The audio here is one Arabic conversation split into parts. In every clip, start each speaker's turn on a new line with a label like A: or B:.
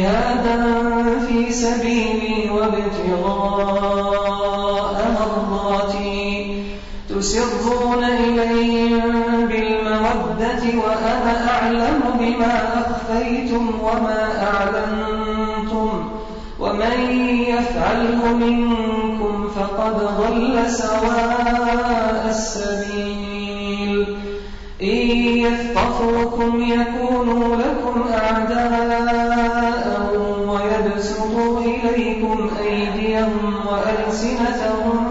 A: جهادا في سبيلي وابتغاء مرضاتي تسرون إليهم بالمودة وأنا أعلم بما أخفيتم وما أعلنتم ومن يفعله منكم فقد ضل سواء السبيل إن يثقفوكم يكونوا لكم أعداء ألسنتهم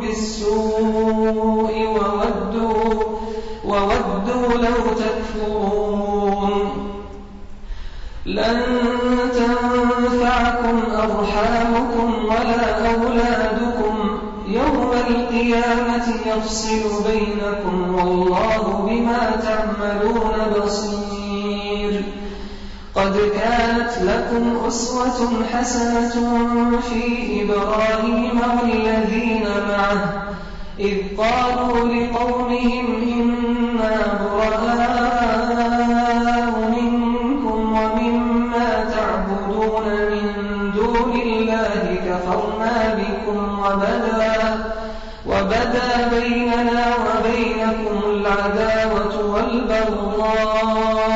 A: بالسوء وودوا, وودوا لو تكفرون لن تنفعكم أرحامكم ولا أولادكم يوم القيامة يفصل بينكم والله بما تعملون بصير قد كانت لكم أسوة حسنة في إبراهيم والذين معه إذ قالوا لقومهم إنا براء منكم ومما تعبدون من دون الله كفرنا بكم وبدا, وبدا بيننا وبينكم العداوة والبغضاء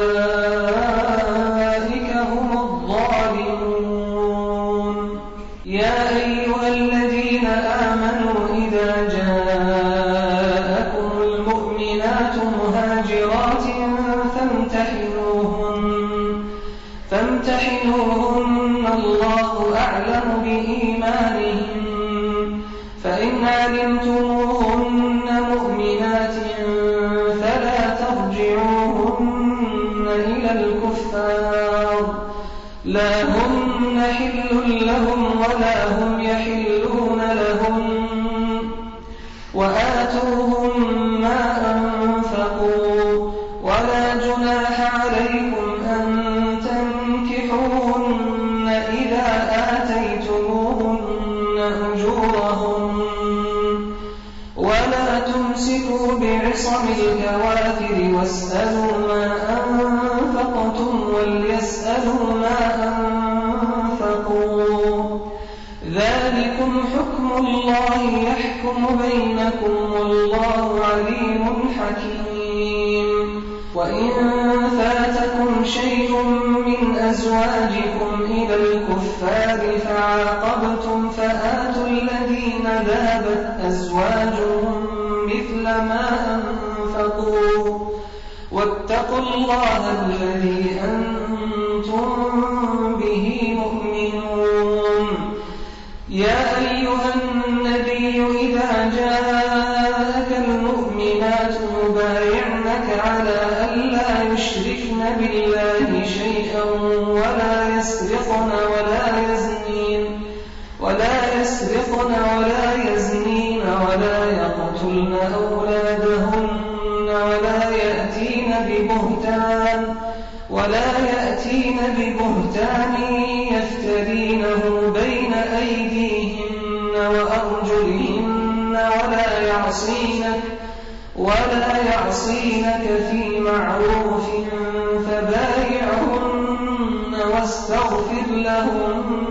A: مؤمنات مهاجرات فامتحنوهن فامتحنوهن الله أعلم بإيمانهن فإن علمتموهن مؤمنات فلا ترجعوهن إلى الكفار لا هن حل لهم ولا هم يحلون يحرص بالجواهر واسألوا ما أنفقتم وليسألوا ما أنفقوا ذلكم حكم الله يحكم بينكم والله عليم حكيم وإن فاتكم شيء من أزواجكم إلى الكفار فعاقبتم فآتوا الذين ذهبت أزواجهم كل ما أنفقوا واتقوا الله الذي أنتم به مؤمنون يا أيها النبي إذا جاءك المؤمنات يبايعنك على ألا يشركن بالله شيئا ولا يسرقن ولا يقتلن أولادهن ولا يأتين ببهتان ولا يأتين ببهتان يفترينه بين أيديهن وأرجلهن ولا يعصينك ولا يعصينك في معروف فبايعهن واستغفر لهن